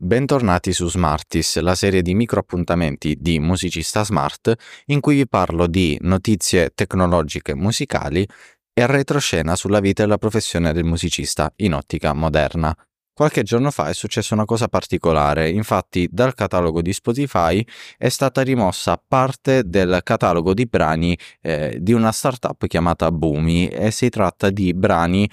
Bentornati su Smartis, la serie di micro appuntamenti di Musicista Smart in cui vi parlo di notizie tecnologiche musicali e retroscena sulla vita e la professione del musicista in ottica moderna. Qualche giorno fa è successa una cosa particolare, infatti dal catalogo di Spotify è stata rimossa parte del catalogo di brani eh, di una startup chiamata Boomi e si tratta di brani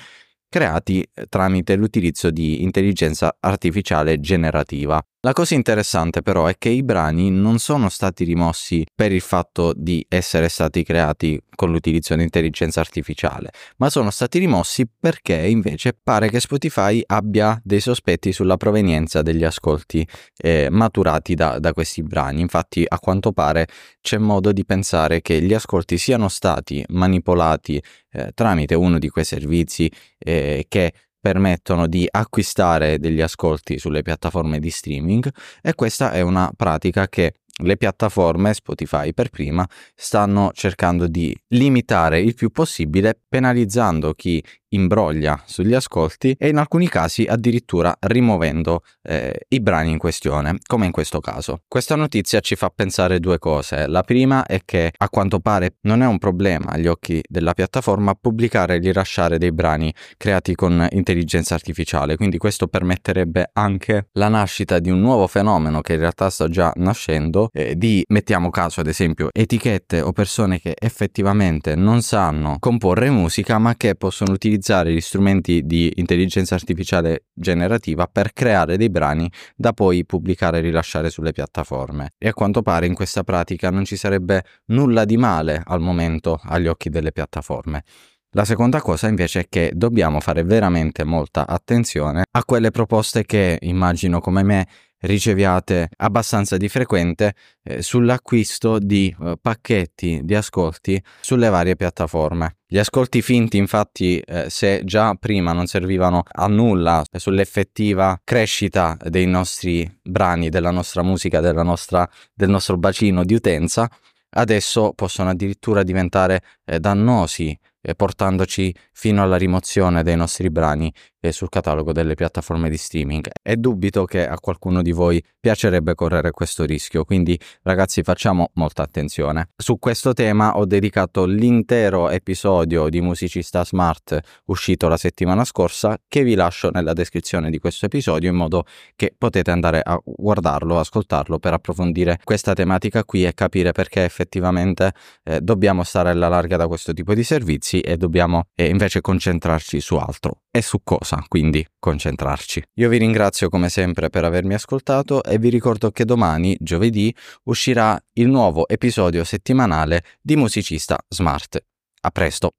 creati eh, tramite l'utilizzo di intelligenza artificiale generativa. La cosa interessante però è che i brani non sono stati rimossi per il fatto di essere stati creati con l'utilizzo di intelligenza artificiale, ma sono stati rimossi perché invece pare che Spotify abbia dei sospetti sulla provenienza degli ascolti eh, maturati da, da questi brani. Infatti a quanto pare c'è modo di pensare che gli ascolti siano stati manipolati eh, tramite uno di quei servizi eh, che permettono di acquistare degli ascolti sulle piattaforme di streaming e questa è una pratica che le piattaforme, Spotify per prima, stanno cercando di limitare il più possibile, penalizzando chi imbroglia sugli ascolti e in alcuni casi addirittura rimuovendo eh, i brani in questione, come in questo caso. Questa notizia ci fa pensare due cose. La prima è che a quanto pare non è un problema agli occhi della piattaforma pubblicare e rilasciare dei brani creati con intelligenza artificiale, quindi questo permetterebbe anche la nascita di un nuovo fenomeno che in realtà sta già nascendo, eh, di mettiamo caso ad esempio etichette o persone che effettivamente non sanno comporre musica ma che possono utilizzare utilizzare gli strumenti di intelligenza artificiale generativa per creare dei brani da poi pubblicare e rilasciare sulle piattaforme. E a quanto pare in questa pratica non ci sarebbe nulla di male al momento agli occhi delle piattaforme. La seconda cosa invece è che dobbiamo fare veramente molta attenzione a quelle proposte che immagino come me riceviate abbastanza di frequente eh, sull'acquisto di eh, pacchetti di ascolti sulle varie piattaforme. Gli ascolti finti, infatti, eh, se già prima non servivano a nulla sull'effettiva crescita dei nostri brani, della nostra musica, della nostra, del nostro bacino di utenza, adesso possono addirittura diventare eh, dannosi eh, portandoci fino alla rimozione dei nostri brani sul catalogo delle piattaforme di streaming. E dubito che a qualcuno di voi piacerebbe correre questo rischio, quindi ragazzi facciamo molta attenzione. Su questo tema ho dedicato l'intero episodio di Musicista Smart uscito la settimana scorsa che vi lascio nella descrizione di questo episodio in modo che potete andare a guardarlo, ascoltarlo per approfondire questa tematica qui e capire perché effettivamente eh, dobbiamo stare alla larga da questo tipo di servizi e dobbiamo eh, invece concentrarci su altro. E su cosa, quindi, concentrarci? Io vi ringrazio come sempre per avermi ascoltato e vi ricordo che domani, giovedì, uscirà il nuovo episodio settimanale di Musicista Smart. A presto!